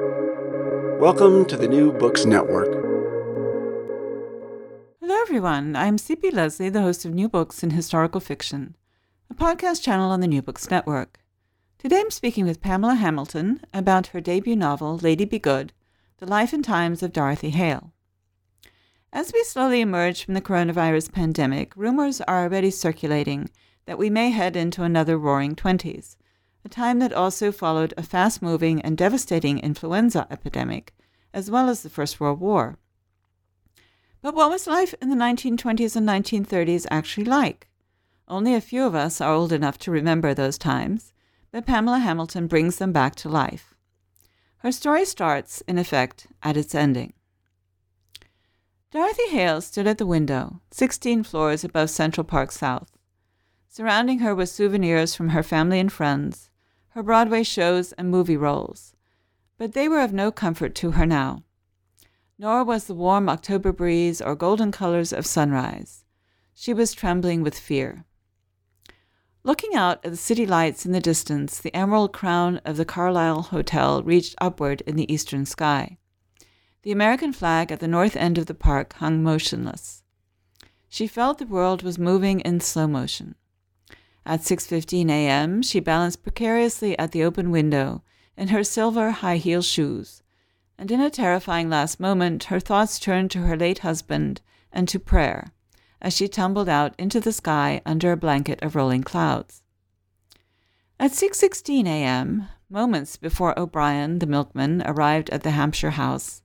Welcome to the New Books Network. Hello, everyone. I'm C.P. Lesley, the host of New Books in Historical Fiction, a podcast channel on the New Books Network. Today I'm speaking with Pamela Hamilton about her debut novel, Lady Be Good The Life and Times of Dorothy Hale. As we slowly emerge from the coronavirus pandemic, rumors are already circulating that we may head into another roaring 20s, a time that also followed a fast moving and devastating influenza epidemic, as well as the First World War. But what was life in the 1920s and 1930s actually like? Only a few of us are old enough to remember those times, but Pamela Hamilton brings them back to life. Her story starts, in effect, at its ending. Dorothy Hale stood at the window, 16 floors above Central Park South. Surrounding her were souvenirs from her family and friends, her Broadway shows and movie roles. But they were of no comfort to her now. Nor was the warm October breeze or golden colors of sunrise. She was trembling with fear. Looking out at the city lights in the distance, the emerald crown of the Carlyle Hotel reached upward in the eastern sky. The American flag at the north end of the park hung motionless. She felt the world was moving in slow motion. At 6:15 a.m., she balanced precariously at the open window in her silver high-heeled shoes, and in a terrifying last moment her thoughts turned to her late husband and to prayer as she tumbled out into the sky under a blanket of rolling clouds. At 6:16 a.m., moments before O'Brien, the milkman, arrived at the Hampshire house,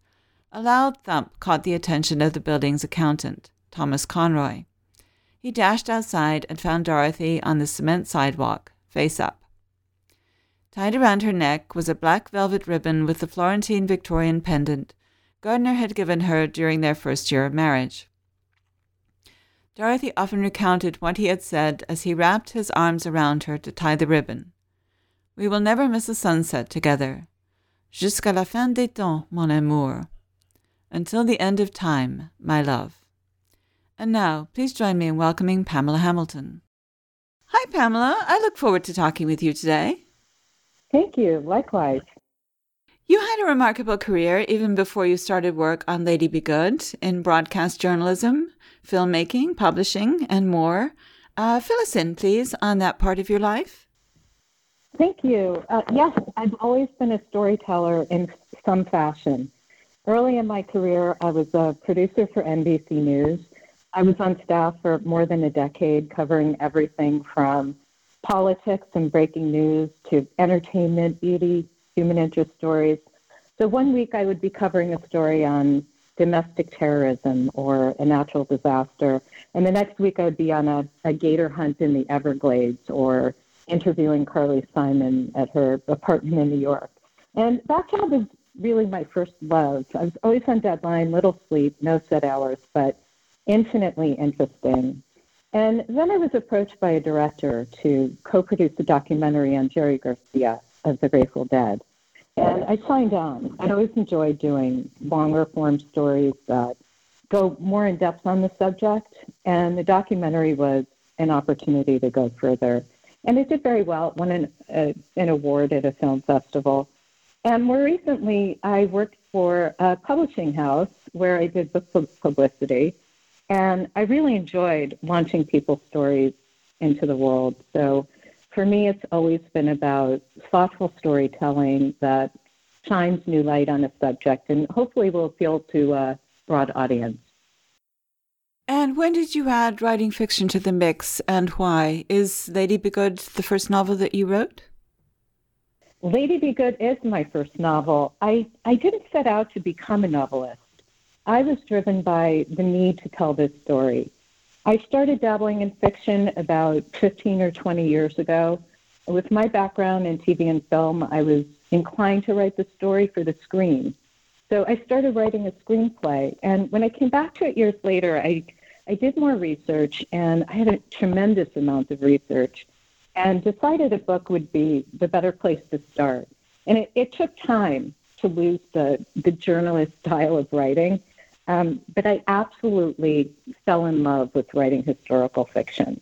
a loud thump caught the attention of the building's accountant, Thomas Conroy. He dashed outside and found Dorothy on the cement sidewalk, face up. Tied around her neck was a black velvet ribbon with the Florentine Victorian pendant Gardner had given her during their first year of marriage. Dorothy often recounted what he had said as he wrapped his arms around her to tie the ribbon. We will never miss a sunset together. Jusqu'à la fin des temps, mon amour. Until the end of time, my love. And now, please join me in welcoming Pamela Hamilton. Hi, Pamela. I look forward to talking with you today. Thank you. Likewise. You had a remarkable career even before you started work on Lady Be Good in broadcast journalism, filmmaking, publishing, and more. Uh, fill us in, please, on that part of your life. Thank you. Uh, yes, I've always been a storyteller in some fashion. Early in my career, I was a producer for NBC News. I was on staff for more than a decade, covering everything from politics and breaking news to entertainment, beauty, human interest stories. So one week I would be covering a story on domestic terrorism or a natural disaster, and the next week I would be on a, a gator hunt in the Everglades or interviewing Carly Simon at her apartment in New York. And that job is really my first love. I was always on deadline, little sleep, no set hours, but infinitely interesting. And then I was approached by a director to co produce a documentary on Jerry Garcia of the Grateful Dead. And I signed on. I'd always enjoyed doing longer form stories that go more in depth on the subject, and the documentary was an opportunity to go further. And it did very well. It won an, an award at a film festival. And more recently, I worked for a publishing house where I did book publicity. And I really enjoyed launching people's stories into the world. So for me, it's always been about thoughtful storytelling that shines new light on a subject and hopefully will appeal to a broad audience. And when did you add writing fiction to the mix and why? Is Lady Be Good the first novel that you wrote? Lady Be Good is my first novel. I, I didn't set out to become a novelist. I was driven by the need to tell this story. I started dabbling in fiction about 15 or 20 years ago. With my background in TV and film, I was inclined to write the story for the screen. So I started writing a screenplay. And when I came back to it years later, I, I did more research and I had a tremendous amount of research and decided a book would be the better place to start. And it, it took time to lose the, the journalist style of writing, um, but I absolutely fell in love with writing historical fiction.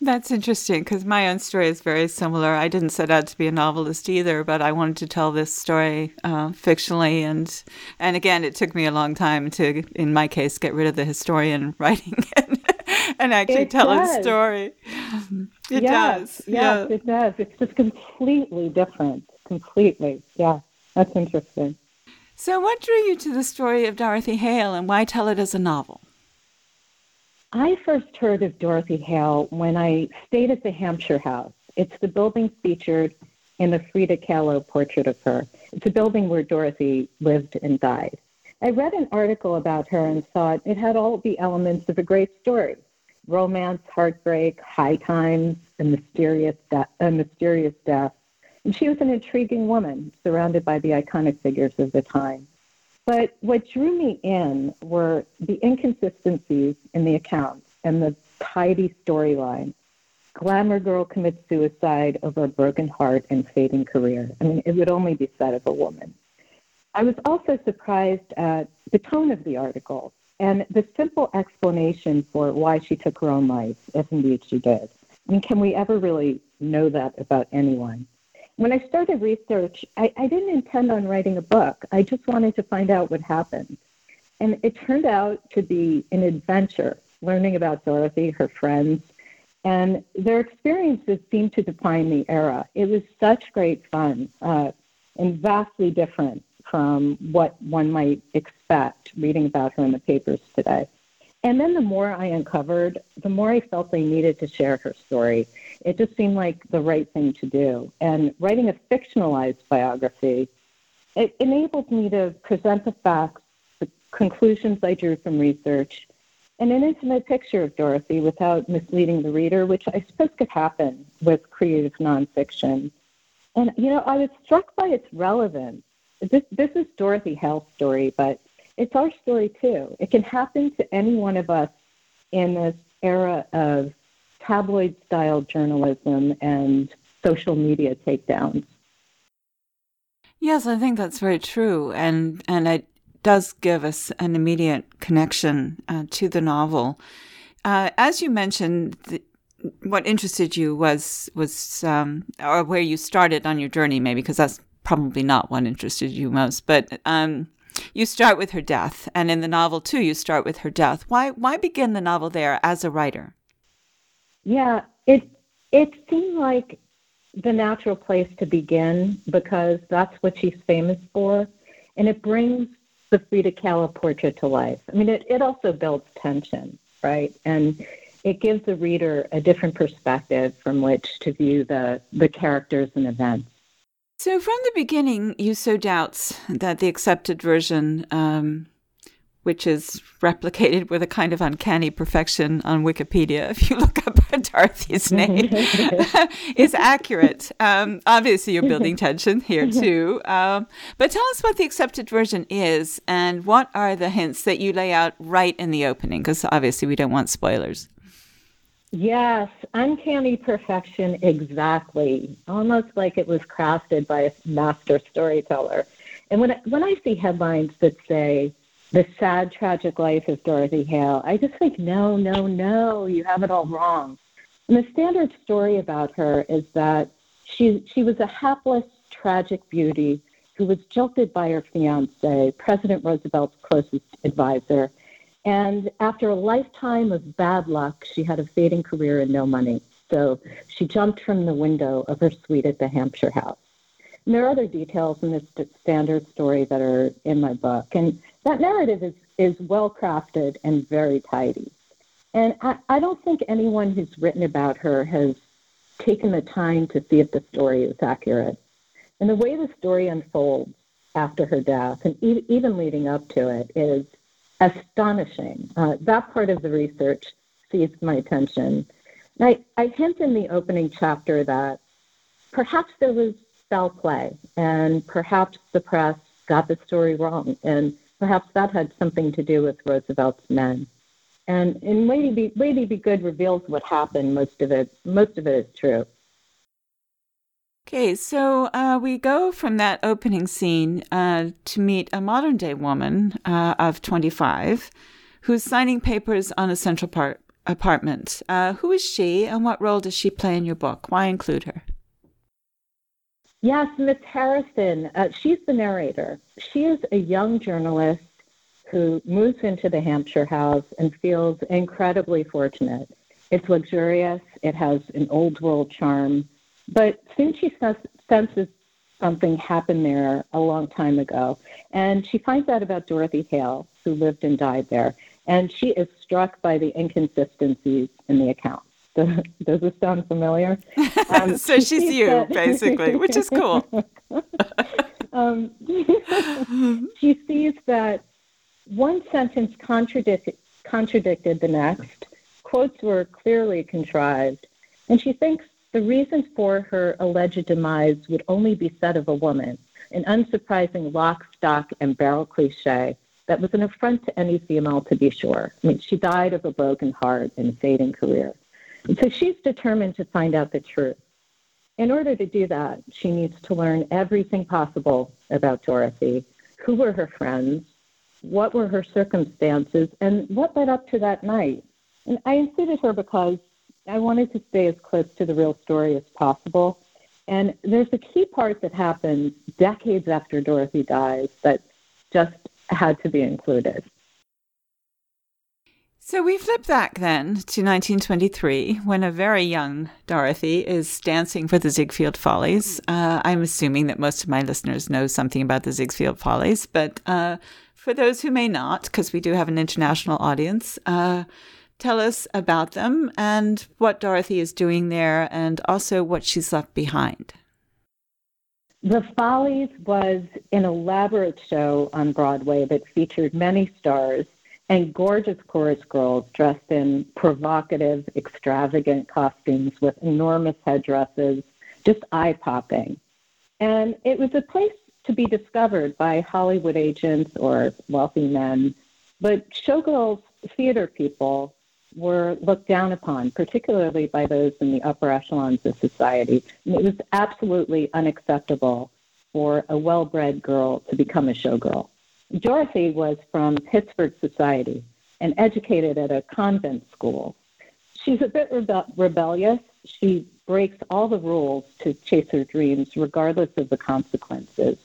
That's interesting because my own story is very similar. I didn't set out to be a novelist either, but I wanted to tell this story uh, fictionally, and and again, it took me a long time to, in my case, get rid of the historian writing and, and actually it tell does. a story. It yes, does. Yes, yeah. it does. It's just completely different. Completely. Yeah, that's interesting. So, what drew you to the story of Dorothy Hale, and why tell it as a novel? I first heard of Dorothy Hale when I stayed at the Hampshire House. It's the building featured in the Frida Kahlo portrait of her. It's a building where Dorothy lived and died. I read an article about her and thought it had all the elements of a great story romance, heartbreak, high times, a mysterious, de- a mysterious death. And she was an intriguing woman surrounded by the iconic figures of the time. But what drew me in were the inconsistencies in the accounts and the tidy storyline. Glamour girl commits suicide over a broken heart and fading career. I mean, it would only be said of a woman. I was also surprised at the tone of the article and the simple explanation for why she took her own life, if indeed she did. I mean, can we ever really know that about anyone? When I started research, I, I didn't intend on writing a book. I just wanted to find out what happened. And it turned out to be an adventure, learning about Dorothy, her friends, and their experiences seemed to define the era. It was such great fun uh, and vastly different from what one might expect reading about her in the papers today. And then the more I uncovered, the more I felt I needed to share her story. It just seemed like the right thing to do. And writing a fictionalized biography, it enabled me to present the facts, the conclusions I drew from research, and an intimate picture of Dorothy without misleading the reader, which I suppose could happen with creative nonfiction. And, you know, I was struck by its relevance. This, this is Dorothy Hale's story, but it's our story too. It can happen to any one of us in this era of tabloid style journalism and social media takedowns. Yes, I think that's very true, and and it does give us an immediate connection uh, to the novel. Uh, as you mentioned, the, what interested you was was um, or where you started on your journey, maybe because that's probably not what interested you most, but. Um, you start with her death, and in the novel too, you start with her death. Why why begin the novel there as a writer? Yeah, it it seemed like the natural place to begin because that's what she's famous for, and it brings the Frida Kahlo portrait to life. I mean, it, it also builds tension, right? And it gives the reader a different perspective from which to view the, the characters and events. So, from the beginning, you sow doubts that the accepted version, um, which is replicated with a kind of uncanny perfection on Wikipedia, if you look up Dorothy's name, is accurate. Um, obviously, you're building tension here too. Um, but tell us what the accepted version is and what are the hints that you lay out right in the opening, because obviously, we don't want spoilers. Yes, uncanny perfection, exactly. Almost like it was crafted by a master storyteller. And when I, when I see headlines that say the sad, tragic life of Dorothy Hale, I just think, no, no, no, you have it all wrong. And the standard story about her is that she she was a hapless, tragic beauty who was jilted by her fiance, President Roosevelt's closest advisor, and after a lifetime of bad luck, she had a fading career and no money. So she jumped from the window of her suite at the Hampshire House. And there are other details in this standard story that are in my book. And that narrative is, is well crafted and very tidy. And I, I don't think anyone who's written about her has taken the time to see if the story is accurate. And the way the story unfolds after her death, and e- even leading up to it, is astonishing. Uh, that part of the research seized my attention. And I, I hint in the opening chapter that perhaps there was foul play, and perhaps the press got the story wrong, and perhaps that had something to do with Roosevelt's men. And in Lady Be, Lady Be Good reveals what happened. Most of it, most of it is true. Okay, so uh, we go from that opening scene uh, to meet a modern day woman uh, of 25 who's signing papers on a Central Park apartment. Uh, who is she and what role does she play in your book? Why include her? Yes, Miss Harrison. Uh, she's the narrator. She is a young journalist who moves into the Hampshire house and feels incredibly fortunate. It's luxurious, it has an old world charm, but soon she senses something happened there a long time ago. And she finds out about Dorothy Hale, who lived and died there. And she is struck by the inconsistencies in the account. Does this sound familiar? Um, so she's you, that... basically, which is cool. um, she sees that one sentence contradicted, contradicted the next. Quotes were clearly contrived. And she thinks the reason for her alleged demise would only be said of a woman, an unsurprising lock, stock, and barrel cliche that was an affront to any female, to be sure. I mean, she died of a broken heart and a fading career. And so she's determined to find out the truth. In order to do that, she needs to learn everything possible about Dorothy. Who were her friends? What were her circumstances? And what led up to that night? And I included her because I wanted to stay as close to the real story as possible. And there's a key part that happens decades after Dorothy dies that just had to be included. So we flip back then to 1923 when a very young Dorothy is dancing for the Ziegfeld Follies. Uh, I'm assuming that most of my listeners know something about the Ziegfeld Follies, but uh, for those who may not, because we do have an international audience, uh, tell us about them and what Dorothy is doing there and also what she's left behind. The Follies was an elaborate show on Broadway that featured many stars and gorgeous chorus girls dressed in provocative, extravagant costumes with enormous headdresses, just eye popping. And it was a place to be discovered by Hollywood agents or wealthy men. But showgirls, theater people, were looked down upon, particularly by those in the upper echelons of society. And it was absolutely unacceptable for a well bred girl to become a showgirl. Dorothy was from Pittsburgh society and educated at a convent school. She's a bit rebe- rebellious. She breaks all the rules to chase her dreams, regardless of the consequences.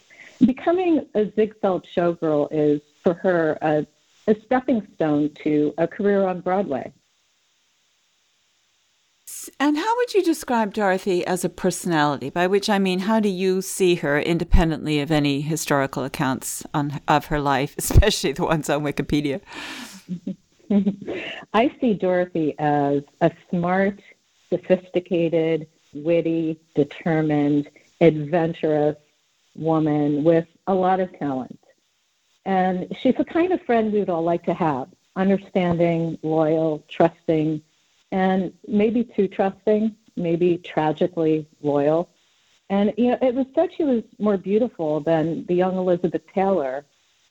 Becoming a Ziegfeld showgirl is, for her, a, a stepping stone to a career on Broadway. And how would you describe Dorothy as a personality? By which I mean, how do you see her independently of any historical accounts on, of her life, especially the ones on Wikipedia? I see Dorothy as a smart, sophisticated, witty, determined, adventurous woman with a lot of talent. And she's the kind of friend we would all like to have understanding, loyal, trusting, and maybe too trusting, maybe tragically loyal. And you know, it was said she was more beautiful than the young Elizabeth Taylor.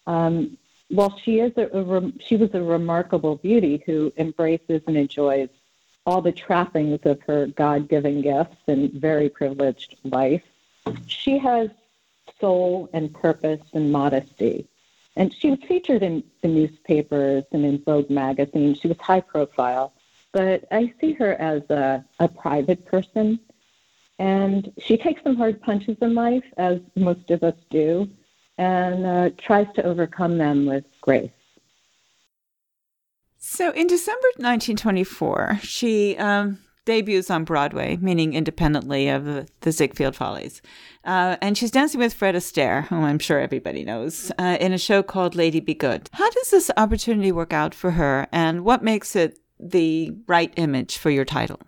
Um, while she is a, a she was a remarkable beauty who embraces and enjoys all the trappings of her God-given gifts and very privileged life. She has soul and purpose and modesty. And she was featured in the newspapers and in Vogue magazine. She was high profile but I see her as a, a private person. And she takes some hard punches in life, as most of us do, and uh, tries to overcome them with grace. So in December 1924, she um, debuts on Broadway, meaning independently of the, Ziegfeld Follies. Uh, and she's dancing with Fred Astaire, whom I'm sure everybody knows, uh, in a show called Lady Be Good. How does this opportunity work out for her, and what makes it the right image for your title?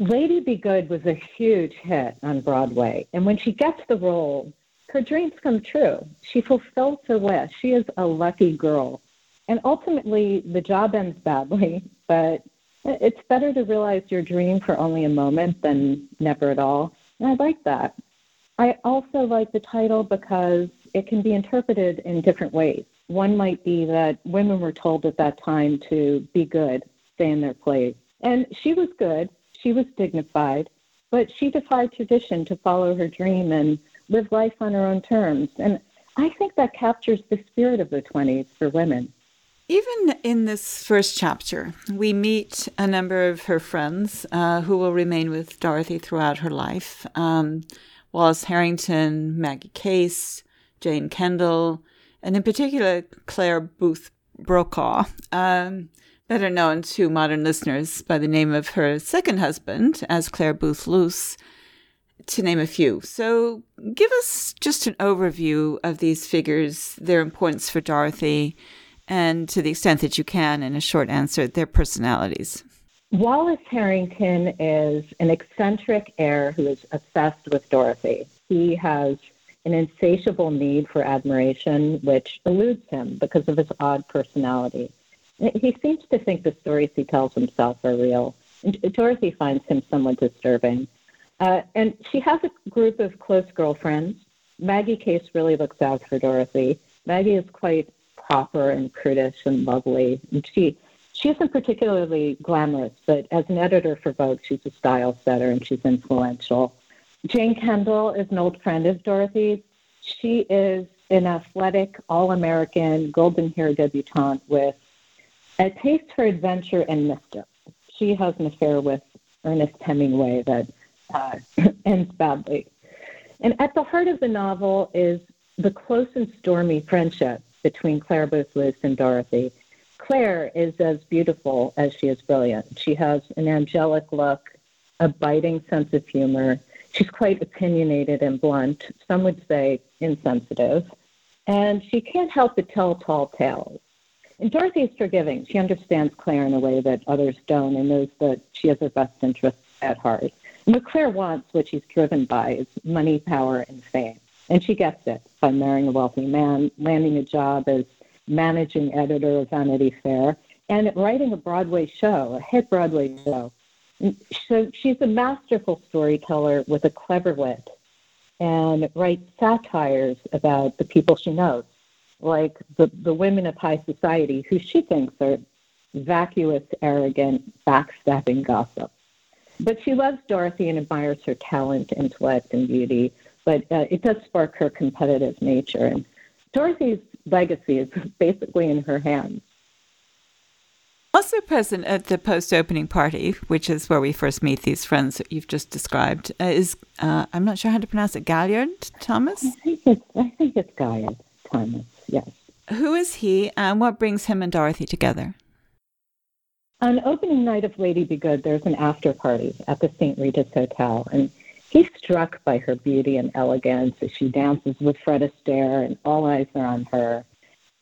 Lady Be Good was a huge hit on Broadway. And when she gets the role, her dreams come true. She fulfills her wish. She is a lucky girl. And ultimately, the job ends badly, but it's better to realize your dream for only a moment than never at all. And I like that. I also like the title because it can be interpreted in different ways. One might be that women were told at that time to be good stay in their place. And she was good, she was dignified, but she defied tradition to follow her dream and live life on her own terms. And I think that captures the spirit of the 20s for women. Even in this first chapter, we meet a number of her friends uh, who will remain with Dorothy throughout her life um, Wallace Harrington, Maggie Case, Jane Kendall, and in particular, Clare Boothe Brokaw, um, better known to modern listeners by the name of her second husband as Clare Boothe Luce, to name a few. So, give us just an overview of these figures, their importance for Dorothy, and to the extent that you can, in a short answer, their personalities. Wallace Harrington is an eccentric heir who is obsessed with Dorothy. He has an insatiable need for admiration, which eludes him because of his odd personality. He seems to think the stories he tells himself are real. Dorothy finds him somewhat disturbing. Uh, and she has a group of close girlfriends. Maggie Case really looks out for Dorothy. Maggie is quite proper and prudish and lovely. And she she isn't particularly glamorous, but as an editor for Vogue, she's a style setter and she's influential. Jane Kendall is an old friend of Dorothy. She is an athletic, all American, golden hair debutante with a taste for adventure and mischief. She has an affair with Ernest Hemingway that uh, ends badly. And at the heart of the novel is the close and stormy friendship between Clare Boothe Luce and Dorothy. Clare is as beautiful as she is brilliant. She has an angelic look, a biting sense of humor, She's quite opinionated and blunt, some would say insensitive, and she can't help but tell tall tales. And Dorothy is forgiving. She understands Clare in a way that others don't and knows that she has her best interests at heart. And what Clare wants, what she's driven by, is money, power, and fame. And she gets it by marrying a wealthy man, landing a job as managing editor of Vanity Fair, and writing a Broadway show, a hit Broadway show so she's a masterful storyteller with a clever wit and writes satires about the people she knows, like the, the women of high society who she thinks are vacuous, arrogant, backstabbing gossip. But she loves Dorothy and admires her talent, intellect, and beauty, but uh, it does spark her competitive nature. And Dorothy's legacy is basically in her hands. Also present at the post opening party, which is where we first meet these friends that you've just described, uh, is uh, I'm not sure how to pronounce it, Gaillard Thomas? I think it's, I think it's Gaillard Thomas, yes. Who is he and what brings him and Dorothy together? On opening night of Lady Be Good, there's an after party at the St. Regis Hotel, and he's struck by her beauty and elegance as she dances with Fred Astaire, and all eyes are on her.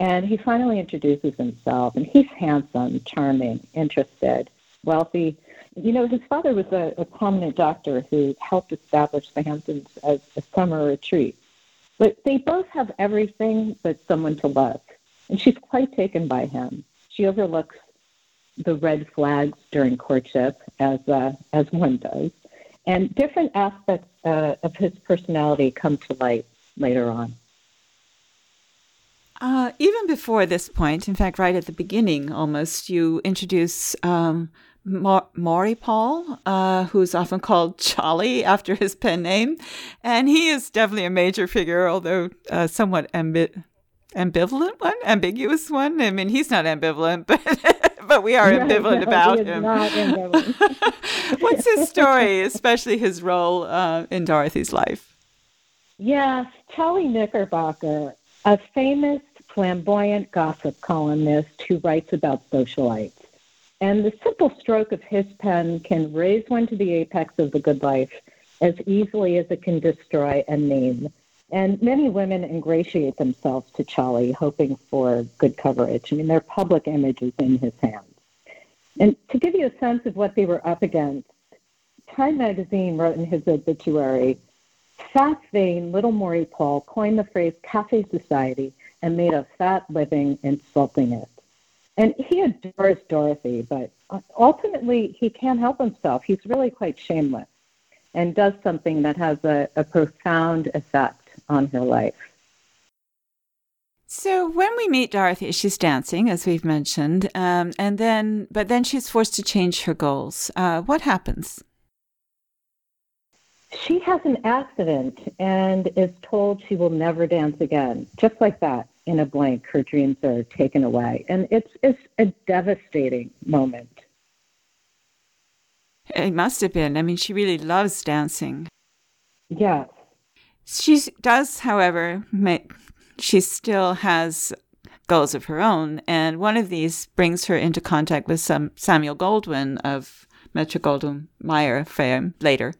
And he finally introduces himself, and he's handsome, charming, interested, wealthy. You know, his father was a, a prominent doctor who helped establish the Hamptons as a summer retreat. But they both have everything but someone to love. And she's quite taken by him. She overlooks the red flags during courtship, as, uh, as one does. And different aspects uh, of his personality come to light later on. Uh, even before this point, in fact, right at the beginning almost, you introduce um, Ma- Maury Paul, uh, who's often called Charlie after his pen name. And he is definitely a major figure, although uh, somewhat ambi- ambivalent one, ambiguous one. I mean, he's not ambivalent, but. but we are ambivalent no, about him. What's his story, especially his role uh, in Dorothy's life? Yes, Cholly Knickerbocker a famous flamboyant gossip columnist who writes about socialites. And the simple stroke of his pen can raise one to the apex of the good life as easily as it can destroy a name. And many women ingratiate themselves to Charlie, hoping for good coverage. I mean, their public image is in his hands. And to give you a sense of what they were up against, Time magazine wrote in his obituary Fat vain little Maury Paul coined the phrase cafe society and made a fat living insulting it. And he adores Dorothy, but ultimately he can't help himself. He's really quite shameless and does something that has a, a profound effect on her life. So when we meet Dorothy, she's dancing, as we've mentioned, um, and then, but then she's forced to change her goals. Uh, what happens? She has an accident and is told she will never dance again, just like that. in a blank, her dreams are taken away. And it's, it's a devastating moment. It must have been. I mean, she really loves dancing. Yes. She does, however, make, she still has goals of her own. And one of these brings her into contact with some Samuel Goldwyn of Metro Goldwyn Mayer fame later.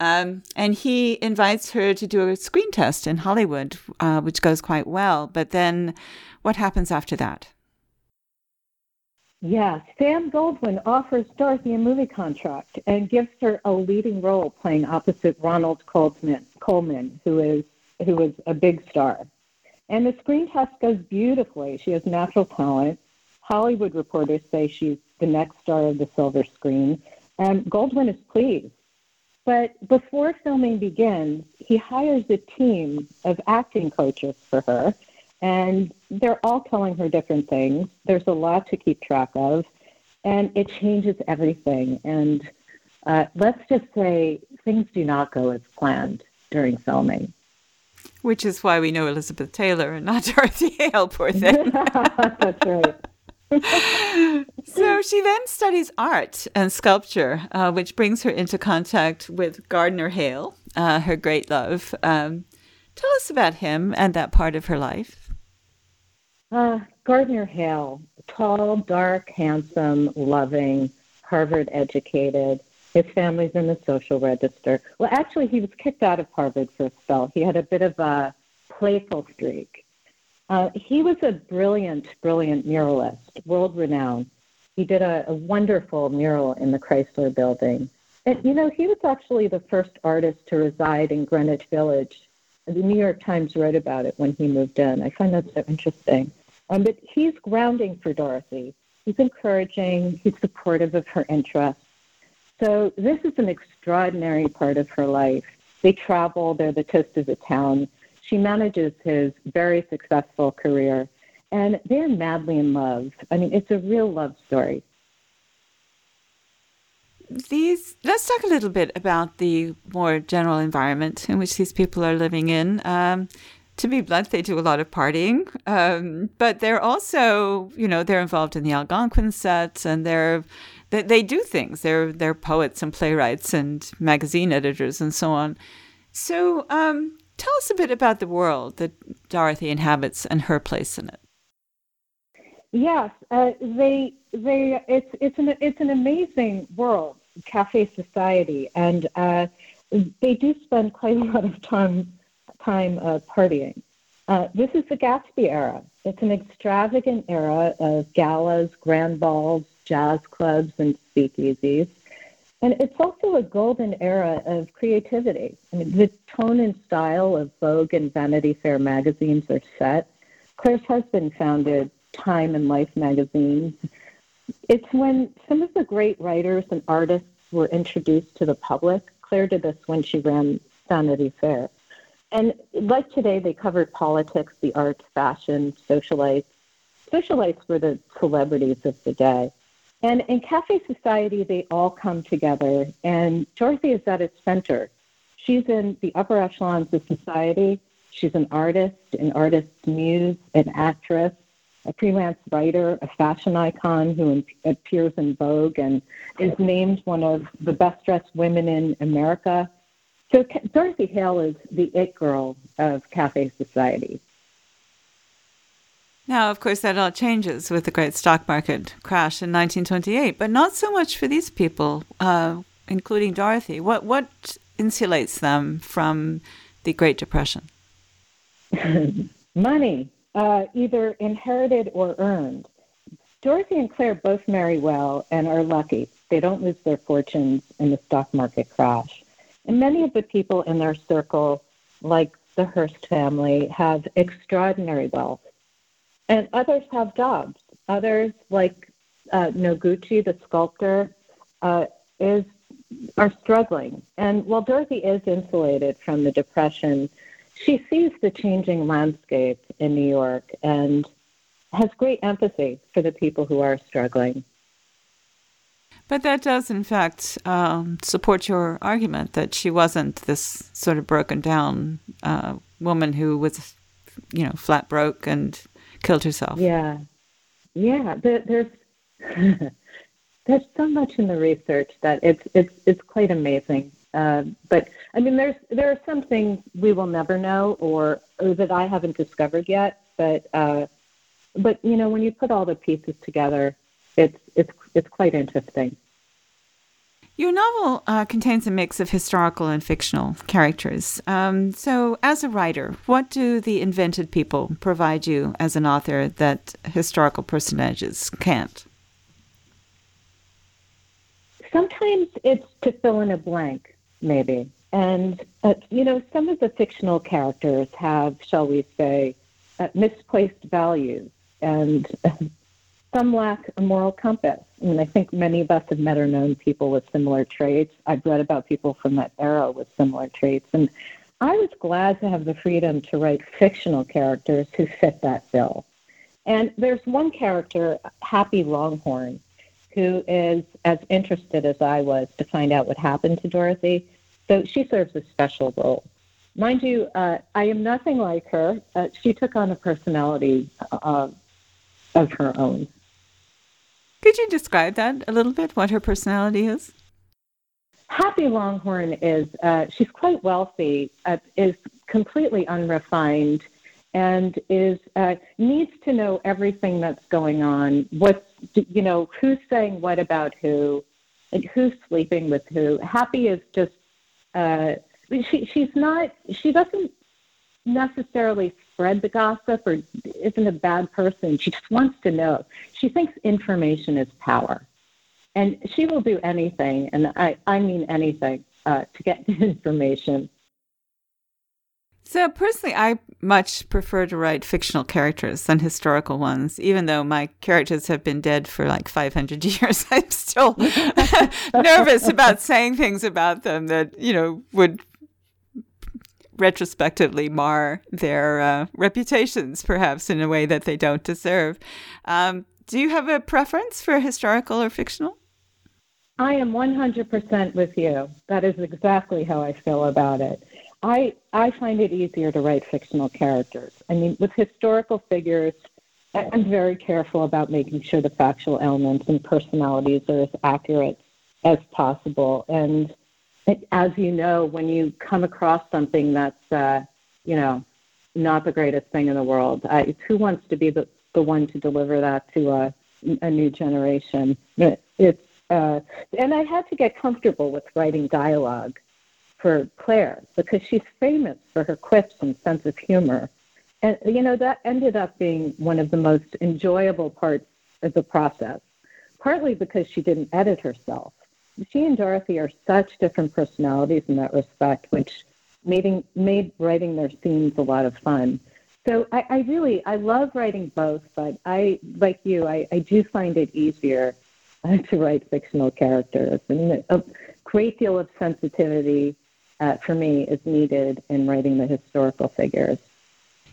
Um, and he invites her to do a screen test in Hollywood, uh, which goes quite well. But then what happens after that? Yeah, Sam Goldwyn offers Dorothy a movie contract and gives her a leading role playing opposite Ronald Colman, Colman who is who is a big star. And the screen test goes beautifully. She has natural talent. Hollywood reporters say she's the next star of the silver screen. And Goldwyn is pleased. But before filming begins, he hires a team of acting coaches for her. And they're all telling her different things. There's a lot to keep track of. And it changes everything. And uh, let's just say things do not go as planned during filming. Which is why we know Elizabeth Taylor and not Dorothy Hale, poor thing. That's right. so she then studies art and sculpture, uh, which brings her into contact with Gardner Hale, uh, her great love. Um, tell us about him and that part of her life. Uh, Gardner Hale, tall, dark, handsome, loving, Harvard educated. His family's in the social register. Well, actually, he was kicked out of Harvard for a spell. He had a bit of a playful streak. Uh, he was a brilliant, brilliant muralist, world renowned. He did a, a wonderful mural in the Chrysler building. And, you know, he was actually the first artist to reside in Greenwich Village. The New York Times wrote about it when he moved in. I find that so interesting. Um, but he's grounding for Dorothy. He's encouraging, he's supportive of her interests. So this is an extraordinary part of her life. They travel, they're the toast of the town. She manages his very successful career, and they're madly in love. I mean, it's a real love story. These let's talk a little bit about the more general environment in which these people are living in. Um, to be blunt, they do a lot of partying, um, but they're also, you know, they're involved in the Algonquin sets, and they're they, they do things. They're they're poets and playwrights and magazine editors and so on. So, um, tell us a bit about the world that Dorothy inhabits and her place in it. Yes, uh, they they it's it's an it's an amazing world, cafe society, and uh, they do spend quite a lot of time time uh, partying. Uh, this is the Gatsby era. It's an extravagant era of galas, grand balls, jazz clubs, and speakeasies. And it's also a golden era of creativity. I mean, the tone and style of Vogue and Vanity Fair magazines are set. Clare's husband founded Time and Life magazines. It's when some of the great writers and artists were introduced to the public. Clare did this when she ran Vanity Fair. And like today, they covered politics, the arts, fashion, socialites. Socialites were the celebrities of the day. And in Cafe Society, they all come together, and Dorothy is at its center. She's in the upper echelons of society. She's an artist, an artist's muse, an actress, a freelance writer, a fashion icon who appears in Vogue and is named one of the best dressed women in America. So Dorothy Hale is the it girl of Cafe Society. Now, of course, that all changes with the great stock market crash in 1928, but not so much for these people, uh, including Dorothy. What what insulates them from the Great Depression? Money, uh, either inherited or earned. Dorothy and Claire both marry well and are lucky. They don't lose their fortunes in the stock market crash. And many of the people in their circle, like the Hearst family, have extraordinary wealth and others have jobs. Others, like uh, Noguchi, the sculptor, uh, is are struggling. And while Dorothy is insulated from the depression, she sees the changing landscape in New York and has great empathy for the people who are struggling. But that does, in fact, um, support your argument that she wasn't this sort of broken down uh, woman who was you know, flat broke and killed herself. Yeah, yeah. There, there's there's so much in the research that it's it's it's quite amazing. Uh, but I mean, there's there are some things we will never know, or or that I haven't discovered yet. But uh, but you know, when you put all the pieces together, it's it's it's quite interesting. Your novel uh, contains a mix of historical and fictional characters. Um, so, as a writer, what do the invented people provide you as an author that historical personages can't? Sometimes it's to fill in a blank, maybe. And, uh, you know, some of the fictional characters have, shall we say, uh, misplaced values and some lack a moral compass. I mean, I think many of us have met or known people with similar traits. I've read about people from that era with similar traits. And I was glad to have the freedom to write fictional characters who fit that bill. And there's one character, Happy Longhorn, who is as interested as I was to find out what happened to Dorothy. So she serves a special role. Mind you, uh, I am nothing like her. Uh, she took on a personality uh, of her own. Could you describe that a little bit, what her personality is? Happy Longhorn is, uh, she's quite wealthy, uh, is completely unrefined, and is uh, needs to know everything that's going on. What's, you know, who's saying what about who, and who's sleeping with who. Happy is just, uh, she, she's not, she doesn't necessarily spread the gossip or isn't a bad person. She just wants to know. She thinks information is power. And she will do anything, and I, I mean anything, uh, to get information. So, personally, I much prefer to write fictional characters than historical ones. Even though my characters have been dead for like 500 years, I'm still nervous about saying things about them that, you know, would retrospectively mar their uh, reputations, perhaps in a way that they don't deserve. Um, do you have a preference for historical or fictional? I am 100% with you. That is exactly how I feel about it. I, I find it easier to write fictional characters. I mean, with historical figures, I'm very careful about making sure the factual elements and personalities are as accurate as possible. And as you know, when you come across something that's, uh, you know, not the greatest thing in the world, I, who wants to be the, the one to deliver that to a, a new generation? It's, uh, and I had to get comfortable with writing dialogue for Clare because she's famous for her quips and sense of humor. And, you know, that ended up being one of the most enjoyable parts of the process, partly because she didn't edit herself she and Dorothy are such different personalities in that respect, which made, made writing their scenes a lot of fun. So I, I really I love writing both, but I like you, I, I do find it easier uh, to write fictional characters, and a great deal of sensitivity uh, for me is needed in writing the historical figures.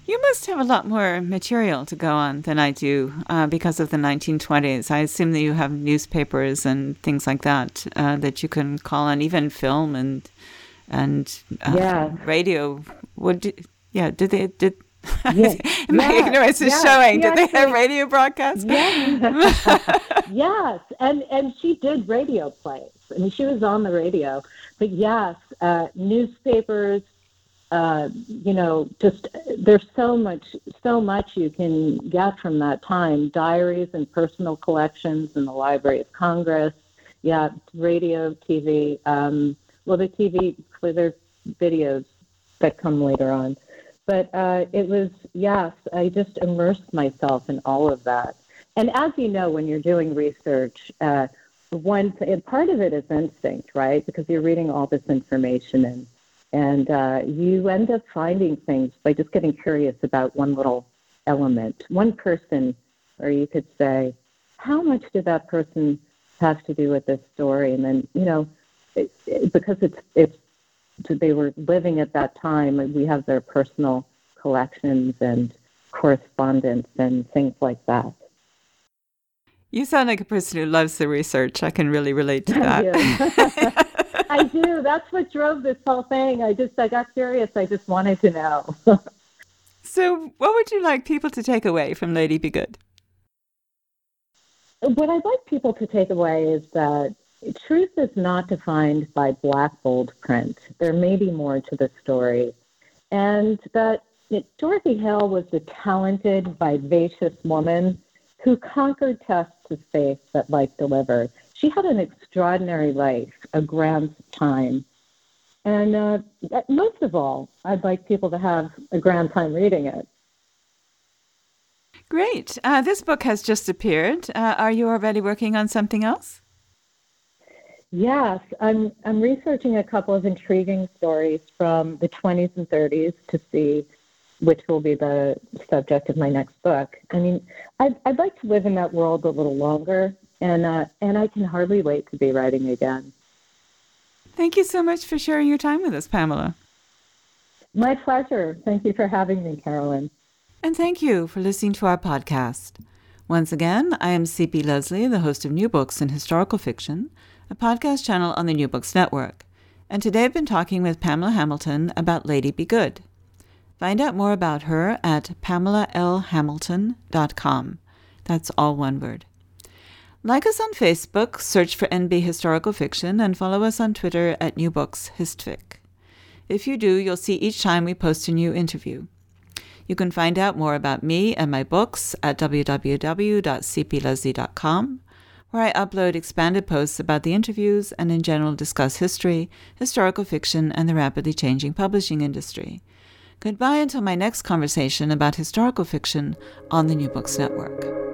You must have a lot more material to go on than I do uh, because of the 1920s. I assume that you have newspapers and things like that uh, that you can call on, even film and and uh, yeah. radio. Would yeah? Did they did? Yeah. My yeah. ignorance is yeah. showing. She did they have radio broadcasts? Yeah. yes, and and she did radio plays. I mean, she was on the radio. But yes, uh, newspapers, uh, you know, just there's so much, so much you can get from that time. Diaries and personal collections in the Library of Congress. Yeah, radio, TV. Um, well, the TV, there's videos that come later on. But uh, it was, yes, I just immersed myself in all of that. And as you know, when you're doing research, uh, one part of it is instinct, right? Because you're reading all this information and and uh, you end up finding things by just getting curious about one little element, one person, or you could say, how much did that person have to do with this story? And then, you know, it, it, because it's it's they were living at that time, and we have their personal collections and correspondence and things like that. You sound like a person who loves the research. I can really relate to that. I do. That's what drove this whole thing. I just I got curious. I just wanted to know. So, what would you like people to take away from Lady Be Good? What I'd like people to take away is that truth is not defined by black bold print. There may be more to the story. And that Dorothy Hale was a talented, vivacious woman who conquered tests of faith that life delivered. She had an extraordinary life, a grand time. And uh, most of all, I'd like people to have a grand time reading it. Great. Uh, this book has just appeared. Uh, are you already working on something else? Yes, I'm, I'm researching a couple of intriguing stories from the 20s and 30s to see which will be the subject of my next book. I mean, I'd, I'd like to live in that world a little longer, and, uh, and I can hardly wait to be writing again. Thank you so much for sharing your time with us, Pamela. My pleasure. Thank you for having me, Carolyn. And thank you for listening to our podcast. Once again, I am C.P. Lesley, the host of New Books in Historical Fiction, a podcast channel on the New Books Network. And today I've been talking with Pamela Hamilton about Lady Be Good. Find out more about her at pamelalhamilton.com. That's all one word. Like us on Facebook, search for NB Historical Fiction, and follow us on Twitter at New Books. If you do, you'll see each time we post a new interview. You can find out more about me and my books at www.cplesley.com, where I upload expanded posts about the interviews and in general discuss history, historical fiction, and the rapidly changing publishing industry. Goodbye until my next conversation about historical fiction on the New Books Network.